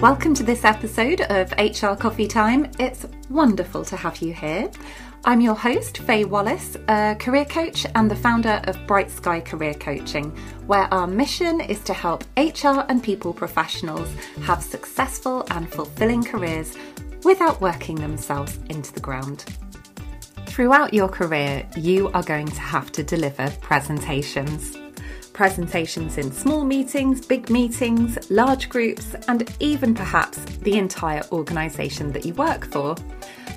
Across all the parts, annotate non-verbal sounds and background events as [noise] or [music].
Welcome to this episode of HR Coffee Time. It's wonderful to have you here. I'm your host, Faye Wallace, a career coach and the founder of Bright Sky Career Coaching, where our mission is to help HR and people professionals have successful and fulfilling careers without working themselves into the ground. Throughout your career, you are going to have to deliver presentations presentations in small meetings, big meetings, large groups, and even perhaps the entire organisation that you work for.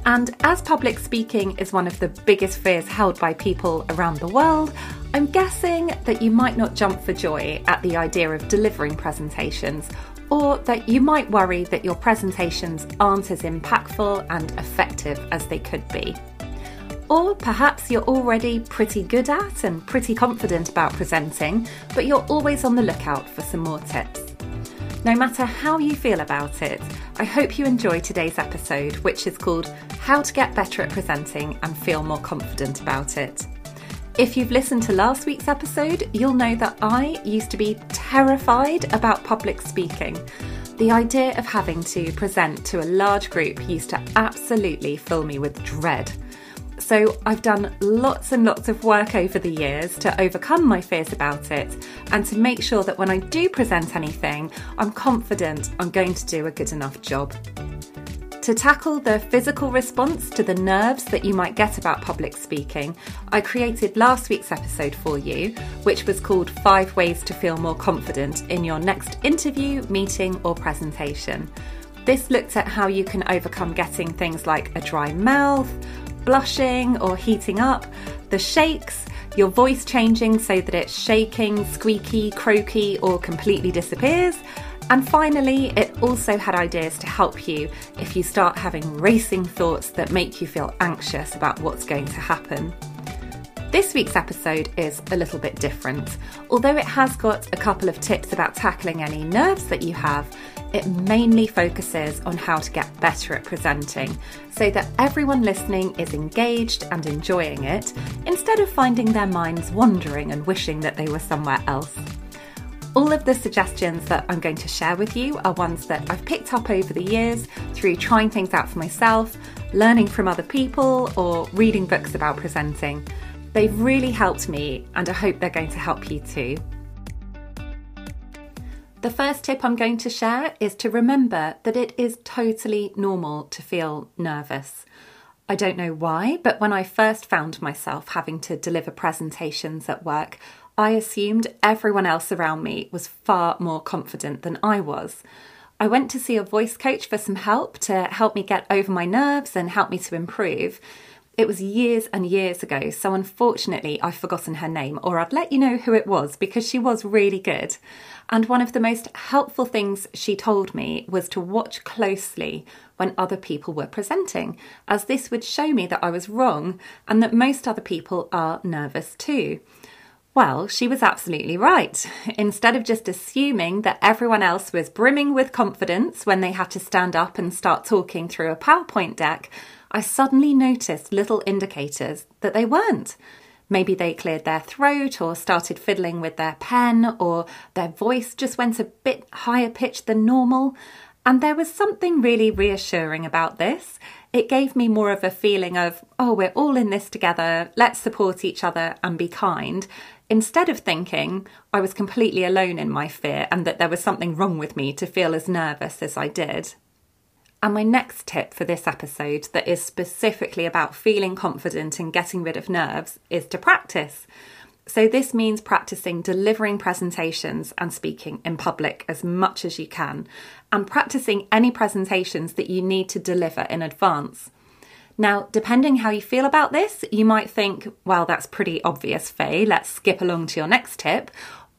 And as public speaking is one of the biggest fears held by people around the world, I'm guessing that you might not jump for joy at the idea of delivering presentations, or that you might worry that your presentations aren't as impactful and effective as they could be. Or perhaps you're already pretty good at and pretty confident about presenting, but you're always on the lookout for some more tips. No matter how you feel about it, I hope you enjoy today's episode, which is called How to Get Better at Presenting and Feel More Confident About It. If you've listened to last week's episode, you'll know that I used to be terrified about public speaking. The idea of having to present to a large group used to absolutely fill me with dread. So I've done lots and lots of work over the years to overcome my fears about it and to make sure that when I do present anything, I'm confident I'm going to do a good enough job. To tackle the physical response to the nerves that you might get about public speaking, I created last week's episode for you, which was called Five Ways to Feel More Confident in Your Next Interview, Meeting, or Presentation. This looked at how you can overcome getting things like a dry mouth, blushing or heating up, the shakes, your voice changing so that it's shaking, squeaky, croaky, or completely disappears. And finally, it also had ideas to help you if you start having racing thoughts that make you feel anxious about what's going to happen. This week's episode is a little bit different. Although it has got a couple of tips about tackling any nerves that you have, it mainly focuses on how to get better at presenting so that everyone listening is engaged and enjoying it instead of finding their minds wandering and wishing that they were somewhere else. All of the suggestions that I'm going to share with you are ones that I've picked up over the years through trying things out for myself, learning from other people, or reading books about presenting. They've really helped me, and I hope they're going to help you too. The first tip I'm going to share is to remember that it is totally normal to feel nervous. I don't know why, but when I first found myself having to deliver presentations at work, I assumed everyone else around me was far more confident than I was. I went to see a voice coach for some help to help me get over my nerves and help me to improve. It was years and years ago, so unfortunately I've forgotten her name, or I'd let you know who it was because she was really good. And one of the most helpful things she told me was to watch closely when other people were presenting, as this would show me that I was wrong and that most other people are nervous too. Well, she was absolutely right. Instead of just assuming that everyone else was brimming with confidence when they had to stand up and start talking through a PowerPoint deck, I suddenly noticed little indicators that they weren't. Maybe they cleared their throat or started fiddling with their pen, or their voice just went a bit higher pitched than normal. And there was something really reassuring about this. It gave me more of a feeling of, oh, we're all in this together, let's support each other and be kind, instead of thinking I was completely alone in my fear and that there was something wrong with me to feel as nervous as I did. And my next tip for this episode, that is specifically about feeling confident and getting rid of nerves, is to practice. So, this means practicing delivering presentations and speaking in public as much as you can, and practicing any presentations that you need to deliver in advance. Now, depending how you feel about this, you might think, well, that's pretty obvious, Faye, let's skip along to your next tip.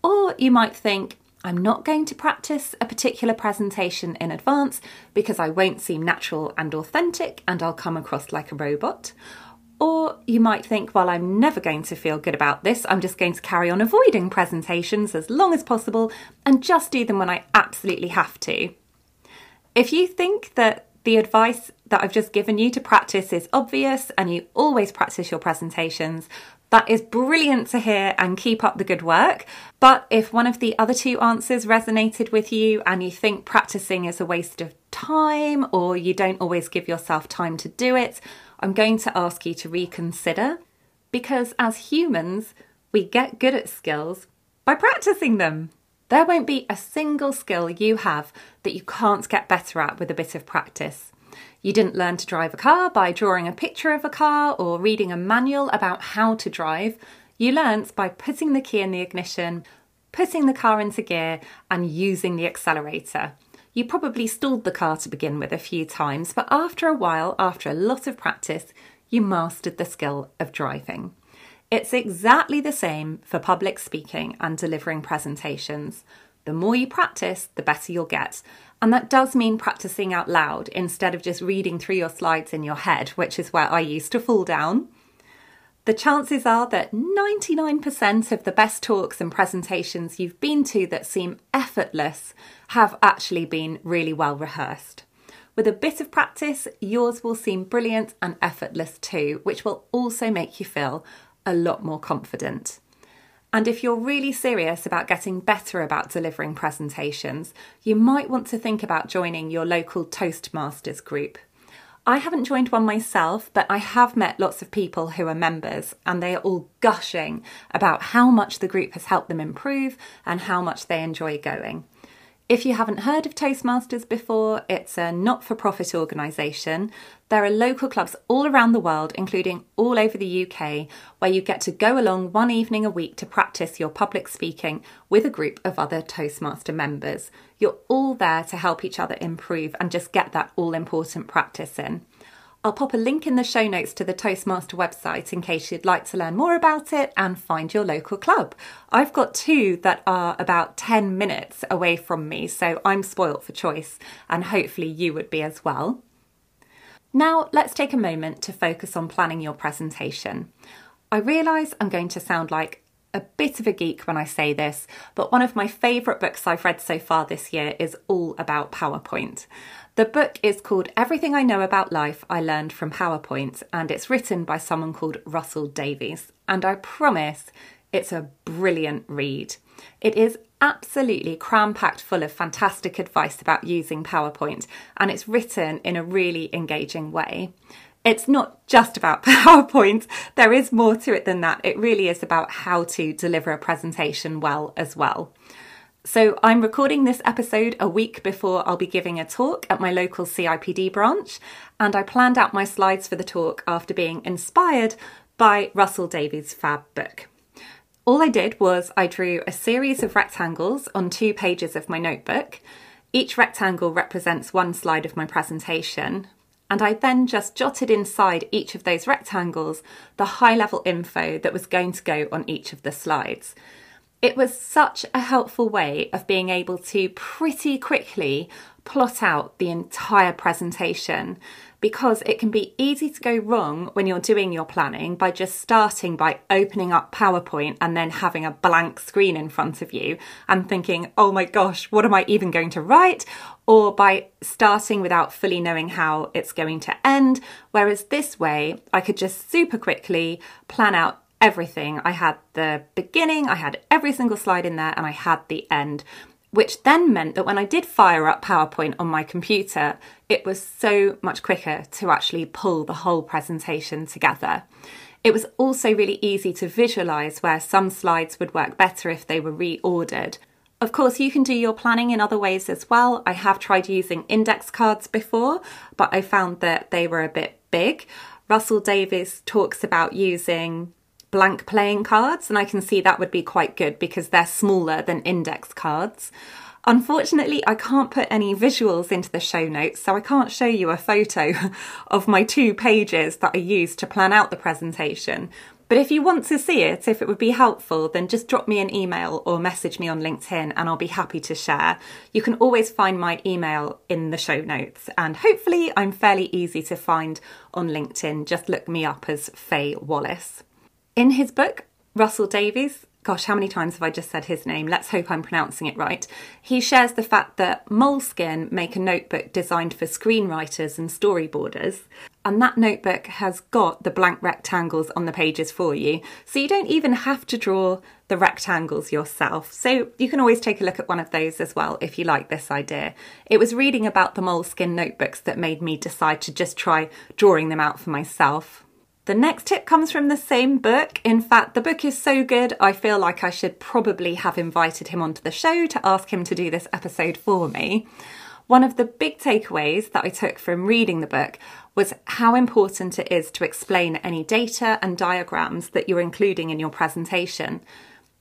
Or you might think, I'm not going to practice a particular presentation in advance because I won't seem natural and authentic and I'll come across like a robot. Or you might think, well, I'm never going to feel good about this. I'm just going to carry on avoiding presentations as long as possible and just do them when I absolutely have to. If you think that the advice that I've just given you to practice is obvious and you always practice your presentations, That is brilliant to hear and keep up the good work. But if one of the other two answers resonated with you and you think practicing is a waste of time or you don't always give yourself time to do it, I'm going to ask you to reconsider because as humans, we get good at skills by practicing them. There won't be a single skill you have that you can't get better at with a bit of practice. You didn't learn to drive a car by drawing a picture of a car or reading a manual about how to drive. You learnt by putting the key in the ignition, putting the car into gear, and using the accelerator. You probably stalled the car to begin with a few times, but after a while, after a lot of practice, you mastered the skill of driving. It's exactly the same for public speaking and delivering presentations. The more you practice, the better you'll get. And that does mean practicing out loud instead of just reading through your slides in your head, which is where I used to fall down. The chances are that 99% of the best talks and presentations you've been to that seem effortless have actually been really well rehearsed. With a bit of practice, yours will seem brilliant and effortless too, which will also make you feel a lot more confident. And if you're really serious about getting better about delivering presentations, you might want to think about joining your local Toastmasters group. I haven't joined one myself, but I have met lots of people who are members, and they are all gushing about how much the group has helped them improve and how much they enjoy going. If you haven't heard of Toastmasters before, it's a not for profit organisation. There are local clubs all around the world, including all over the UK, where you get to go along one evening a week to practice your public speaking with a group of other Toastmaster members. You're all there to help each other improve and just get that all important practice in. I'll pop a link in the show notes to the Toastmaster website in case you'd like to learn more about it and find your local club. I've got two that are about 10 minutes away from me, so I'm spoilt for choice, and hopefully you would be as well. Now, let's take a moment to focus on planning your presentation. I realise I'm going to sound like a bit of a geek when I say this, but one of my favourite books I've read so far this year is all about PowerPoint. The book is called Everything I Know About Life I Learned from PowerPoint, and it's written by someone called Russell Davies. And I promise it's a brilliant read. It is absolutely cram packed full of fantastic advice about using PowerPoint, and it's written in a really engaging way. It's not just about [laughs] PowerPoint, there is more to it than that. It really is about how to deliver a presentation well as well. So, I'm recording this episode a week before I'll be giving a talk at my local CIPD branch, and I planned out my slides for the talk after being inspired by Russell Davies' fab book. All I did was I drew a series of rectangles on two pages of my notebook. Each rectangle represents one slide of my presentation, and I then just jotted inside each of those rectangles the high level info that was going to go on each of the slides. It was such a helpful way of being able to pretty quickly plot out the entire presentation because it can be easy to go wrong when you're doing your planning by just starting by opening up PowerPoint and then having a blank screen in front of you and thinking, oh my gosh, what am I even going to write? Or by starting without fully knowing how it's going to end. Whereas this way, I could just super quickly plan out everything. I had the beginning, I had every single slide in there, and I had the end, which then meant that when I did fire up PowerPoint on my computer, it was so much quicker to actually pull the whole presentation together. It was also really easy to visualize where some slides would work better if they were reordered. Of course, you can do your planning in other ways as well. I have tried using index cards before, but I found that they were a bit big. Russell Davies talks about using blank playing cards, and I can see that would be quite good because they're smaller than index cards. Unfortunately, I can't put any visuals into the show notes, so I can't show you a photo [laughs] of my two pages that I used to plan out the presentation. But if you want to see it, if it would be helpful, then just drop me an email or message me on LinkedIn and I'll be happy to share. You can always find my email in the show notes, and hopefully, I'm fairly easy to find on LinkedIn. Just look me up as Faye Wallace. In his book, Russell Davies gosh, how many times have I just said his name? Let's hope I'm pronouncing it right. He shares the fact that Moleskine make a notebook designed for screenwriters and storyboarders. And that notebook has got the blank rectangles on the pages for you. So you don't even have to draw the rectangles yourself. So you can always take a look at one of those as well if you like this idea. It was reading about the Moleskine notebooks that made me decide to just try drawing them out for myself. The next tip comes from the same book. In fact, the book is so good, I feel like I should probably have invited him onto the show to ask him to do this episode for me. One of the big takeaways that I took from reading the book was how important it is to explain any data and diagrams that you're including in your presentation.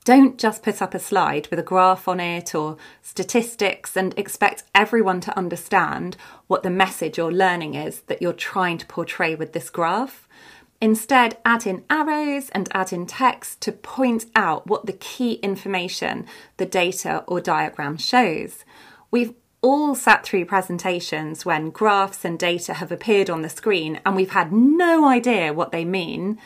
Don't just put up a slide with a graph on it or statistics and expect everyone to understand what the message or learning is that you're trying to portray with this graph. Instead, add in arrows and add in text to point out what the key information the data or diagram shows. We've all sat through presentations when graphs and data have appeared on the screen and we've had no idea what they mean.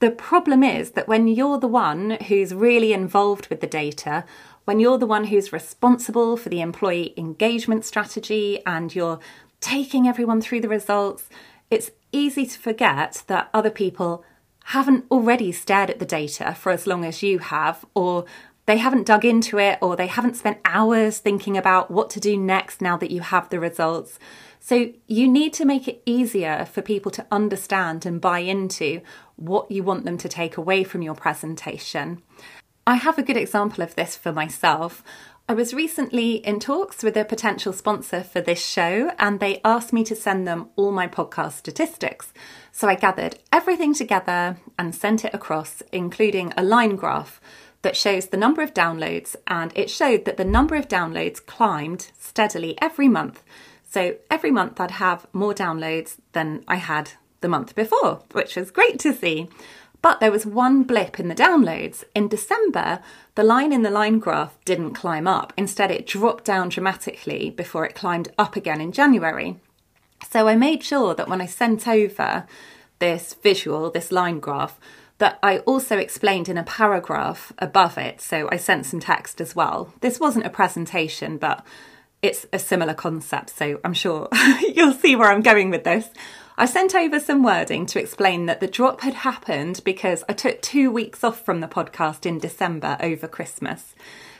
The problem is that when you're the one who's really involved with the data, when you're the one who's responsible for the employee engagement strategy and you're taking everyone through the results, it's easy to forget that other people haven't already stared at the data for as long as you have, or they haven't dug into it, or they haven't spent hours thinking about what to do next now that you have the results. So, you need to make it easier for people to understand and buy into what you want them to take away from your presentation. I have a good example of this for myself. I was recently in talks with a potential sponsor for this show, and they asked me to send them all my podcast statistics. So I gathered everything together and sent it across, including a line graph that shows the number of downloads, and it showed that the number of downloads climbed steadily every month. So every month I'd have more downloads than I had the month before, which was great to see. But there was one blip in the downloads. In December, the line in the line graph didn't climb up. Instead, it dropped down dramatically before it climbed up again in January. So I made sure that when I sent over this visual, this line graph, that I also explained in a paragraph above it. So I sent some text as well. This wasn't a presentation, but it's a similar concept. So I'm sure [laughs] you'll see where I'm going with this. I sent over some wording to explain that the drop had happened because I took two weeks off from the podcast in December over Christmas.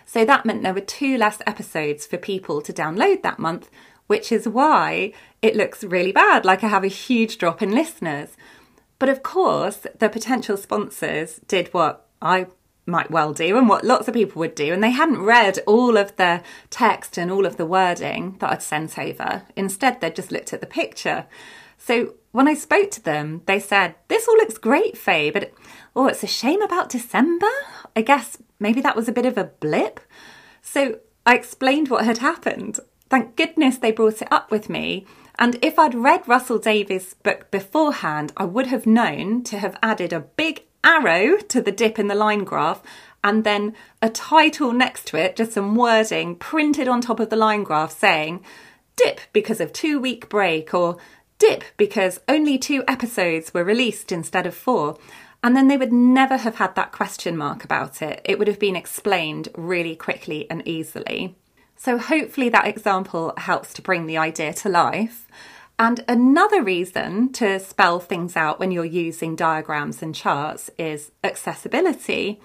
So that meant there were two less episodes for people to download that month, which is why it looks really bad, like I have a huge drop in listeners. But of course, the potential sponsors did what I might well do and what lots of people would do, and they hadn't read all of the text and all of the wording that I'd sent over. Instead, they'd just looked at the picture. So when I spoke to them, they said, This all looks great, Faye, but oh, it's a shame about December. I guess maybe that was a bit of a blip. So I explained what had happened. Thank goodness they brought it up with me. And if I'd read Russell Davies' book beforehand, I would have known to have added a big arrow to the dip in the line graph and then a title next to it, just some wording printed on top of the line graph saying, dip because of two week break or dip because only two episodes were released instead of four. And then they would never have had that question mark about it. It would have been explained really quickly and easily. So, hopefully, that example helps to bring the idea to life. And another reason to spell things out when you're using diagrams and charts is accessibility.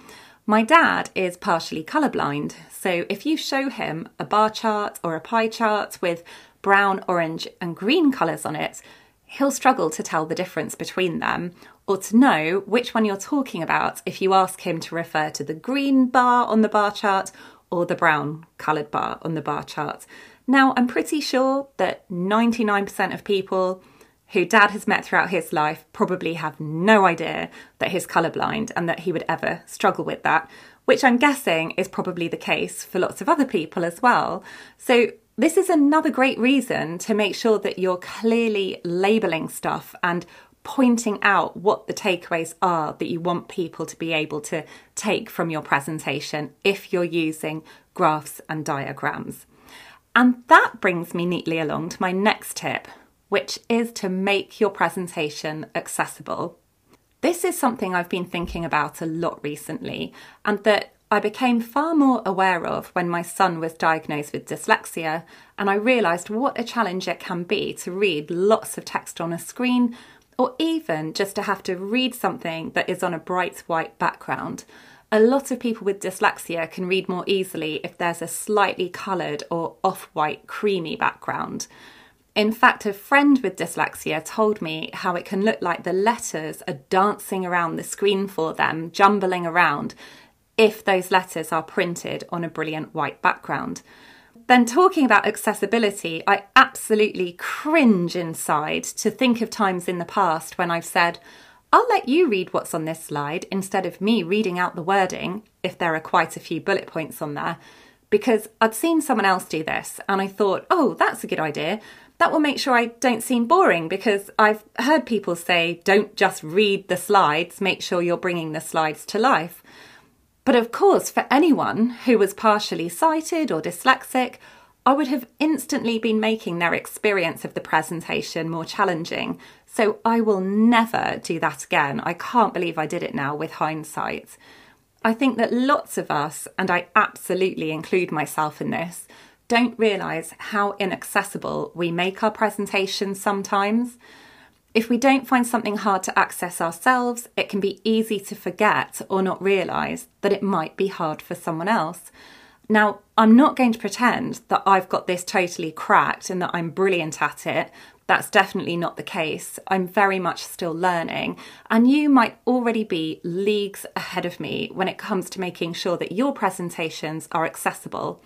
My dad is partially colourblind, so if you show him a bar chart or a pie chart with brown, orange, and green colours on it, he'll struggle to tell the difference between them or to know which one you're talking about if you ask him to refer to the green bar on the bar chart or the brown coloured bar on the bar chart. Now, I'm pretty sure that 99% of people who dad has met throughout his life probably have no idea that he's colourblind and that he would ever struggle with that, which I'm guessing is probably the case for lots of other people as well. So this is another great reason to make sure that you're clearly labeling stuff and pointing out what the takeaways are that you want people to be able to take from your presentation if you're using graphs and diagrams. And that brings me neatly along to my next tip, which is to make your presentation accessible. This is something I've been thinking about a lot recently, and that I became far more aware of when my son was diagnosed with dyslexia, and I realised what a challenge it can be to read lots of text on a screen, or even just to have to read something that is on a bright white background. A lot of people with dyslexia can read more easily if there's a slightly coloured or off white creamy background. In fact, a friend with dyslexia told me how it can look like the letters are dancing around the screen for them, jumbling around, if those letters are printed on a brilliant white background. Then, talking about accessibility, I absolutely cringe inside to think of times in the past when I've said, I'll let you read what's on this slide instead of me reading out the wording, if there are quite a few bullet points on there, because I'd seen someone else do this and I thought, oh, that's a good idea that will make sure I don't seem boring because I've heard people say, don't just read the slides, make sure you're bringing the slides to life. But of course, for anyone who was partially sighted or dyslexic, I would have instantly been making their experience of the presentation more challenging. So I will never do that again. I can't believe I did it now with hindsight. I think that lots of us, and I absolutely include myself in this, don't realise how inaccessible we make our presentations sometimes. If we don't find something hard to access ourselves, it can be easy to forget or not realise that it might be hard for someone else. Now, I'm not going to pretend that I've got this totally cracked and that I'm brilliant at it. That's definitely not the case. I'm very much still learning, and you might already be leagues ahead of me when it comes to making sure that your presentations are accessible.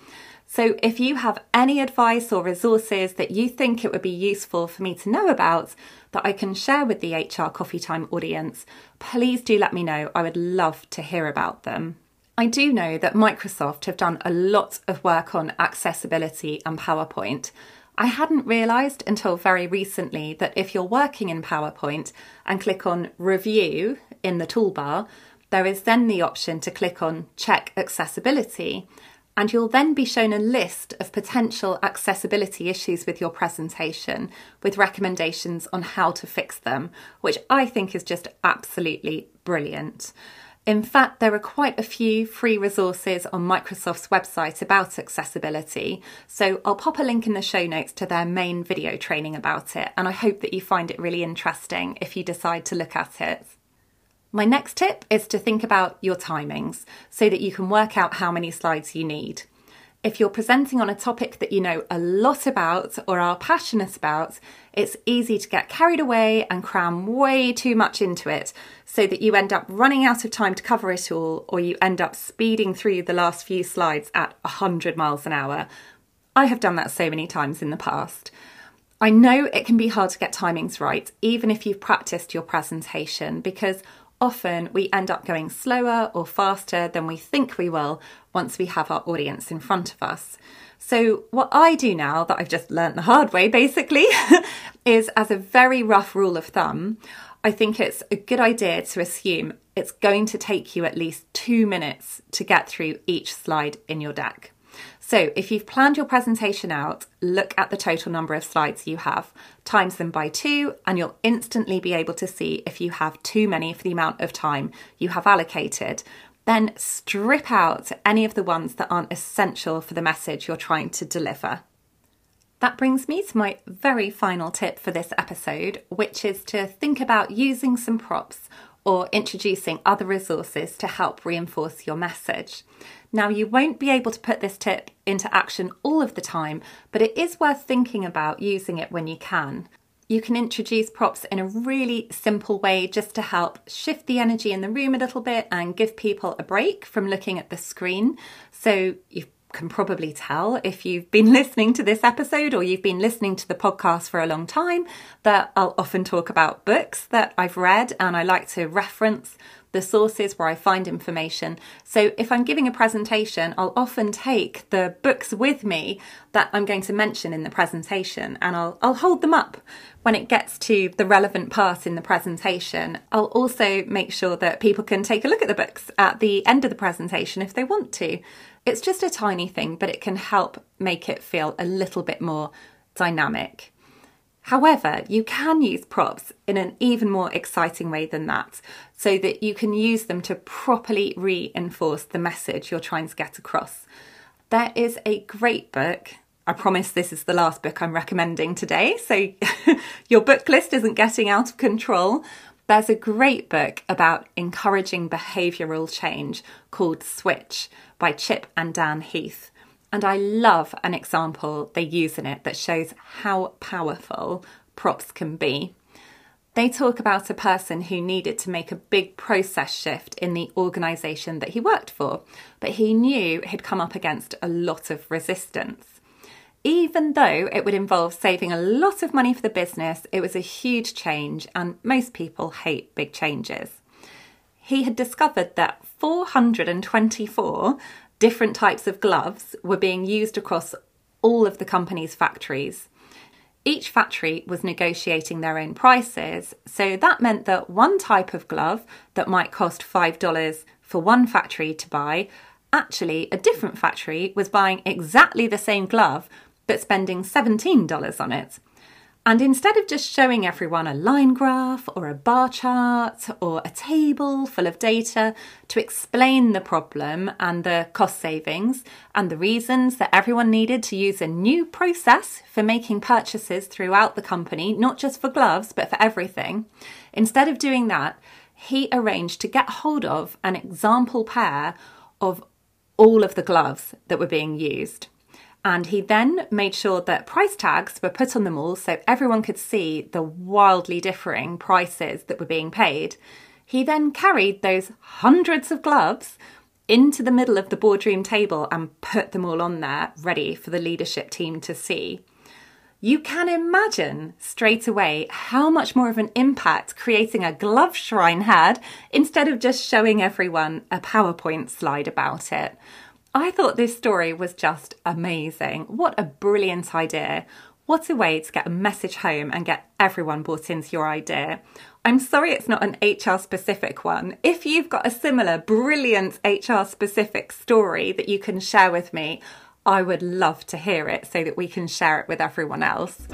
So, if you have any advice or resources that you think it would be useful for me to know about that I can share with the HR Coffee Time audience, please do let me know. I would love to hear about them. I do know that Microsoft have done a lot of work on accessibility and PowerPoint. I hadn't realised until very recently that if you're working in PowerPoint and click on Review in the toolbar, there is then the option to click on Check Accessibility and you'll then be shown a list of potential accessibility issues with your presentation with recommendations on how to fix them, which I think is just absolutely brilliant. In fact, there are quite a few free resources on Microsoft's website about accessibility, so I'll pop a link in the show notes to their main video training about it, and I hope that you find it really interesting if you decide to look at it. My next tip is to think about your timings so that you can work out how many slides you need. If you're presenting on a topic that you know a lot about or are passionate about, it's easy to get carried away and cram way too much into it so that you end up running out of time to cover it all or you end up speeding through the last few slides at 100 miles an hour. I have done that so many times in the past. I know it can be hard to get timings right, even if you've practiced your presentation, because often we end up going slower or faster than we think we will once we have our audience in front of us. So, what I do now that I've just learnt the hard way basically [laughs] is as a very rough rule of thumb, I think it's a good idea to assume it's going to take you at least two minutes to get through each slide in your deck. So, if you've planned your presentation out, look at the total number of slides you have, times them by two, and you'll instantly be able to see if you have too many for the amount of time you have allocated. Then strip out any of the ones that aren't essential for the message you're trying to deliver. That brings me to my very final tip for this episode, which is to think about using some props or introducing other resources to help reinforce your message. Now, you won't be able to put this tip into action all of the time, but it is worth thinking about using it when you can. You can introduce props in a really simple way just to help shift the energy in the room a little bit and give people a break from looking at the screen. So you've can probably tell if you've been [laughs] listening to this episode or you've been listening to the podcast for a long time that I'll often talk about books that I've read and I like to reference the sources where I find information. So if I'm giving a presentation, I'll often take the books with me that I'm going to mention in the presentation and I'll, I'll hold them up when it gets to the relevant part in the presentation. I'll also make sure that people can take a look at the books at the end of the presentation if they want to. It's just a tiny thing, but it can help make it feel a little bit more dynamic. However, you can use props in an even more exciting way than that, so that you can use them to properly reinforce the message you're trying to get across. There is a great book. I promise this is the last book I'm recommending today, so [laughs] your book list isn't getting out of control. There's a great book about encouraging behavioural change called Switch by Chip and Dan Heath. And I love an example they use in it that shows how powerful props can be. They talk about a person who needed to make a big process shift in the organisation that he worked for, but he knew he'd come up against a lot of resistance. Even though it would involve saving a lot of money for the business, it was a huge change, and most people hate big changes. He had discovered that 424 different types of gloves were being used across all of the company's factories. Each factory was negotiating their own prices, so that meant that one type of glove that might cost $5 for one factory to buy, actually a different factory was buying exactly the same glove but spending $17 on it. And instead of just showing everyone a line graph or a bar chart or a table full of data to explain the problem and the cost savings and the reasons that everyone needed to use a new process for making purchases throughout the company, not just for gloves, but for everything, instead of doing that, he arranged to get hold of an example pair of all of the gloves that were being used. And he then made sure that price tags were put on them all so everyone could see the wildly differing prices that were being paid. He then carried those hundreds of gloves into the middle of the boardroom table and put them all on there, ready for the leadership team to see. You can imagine straight away how much more of an impact creating a glove shrine had instead of just showing everyone a PowerPoint slide about it. I thought this story was just amazing. What a brilliant idea. What a way to get a message home and get everyone bought into your idea. I'm sorry it's not an HR specific one. If you've got a similar brilliant HR specific story that you can share with me, I would love to hear it so that we can share it with everyone else.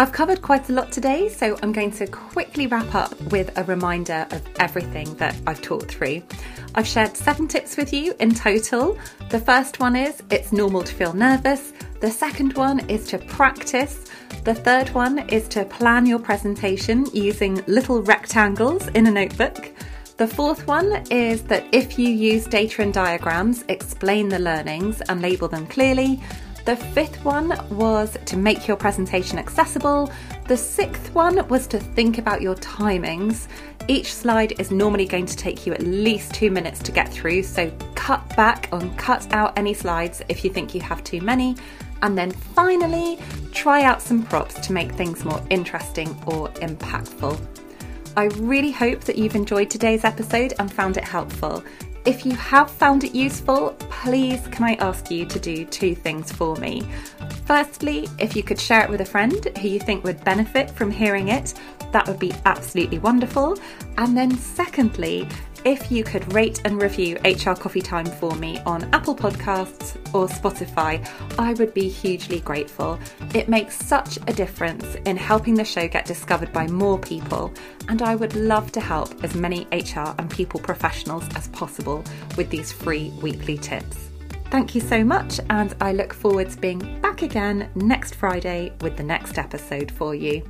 I've covered quite a lot today, so I'm going to quickly wrap up with a reminder of everything that I've talked through. I've shared seven tips with you in total. The first one is it's normal to feel nervous. The second one is to practice. The third one is to plan your presentation using little rectangles in a notebook. The fourth one is that if you use data and diagrams, explain the learnings and label them clearly. The fifth one was to make your presentation accessible. The sixth one was to think about your timings. Each slide is normally going to take you at least two minutes to get through, so cut back and cut out any slides if you think you have too many. And then finally, try out some props to make things more interesting or impactful. I really hope that you've enjoyed today's episode and found it helpful. If you have found it useful, please can I ask you to do two things for me? Firstly, if you could share it with a friend who you think would benefit from hearing it, that would be absolutely wonderful. And then, secondly, if you could rate and review HR Coffee Time for me on Apple Podcasts or Spotify, I would be hugely grateful. It makes such a difference in helping the show get discovered by more people, and I would love to help as many HR and people professionals as possible with these free weekly tips. Thank you so much, and I look forward to being back again next Friday with the next episode for you.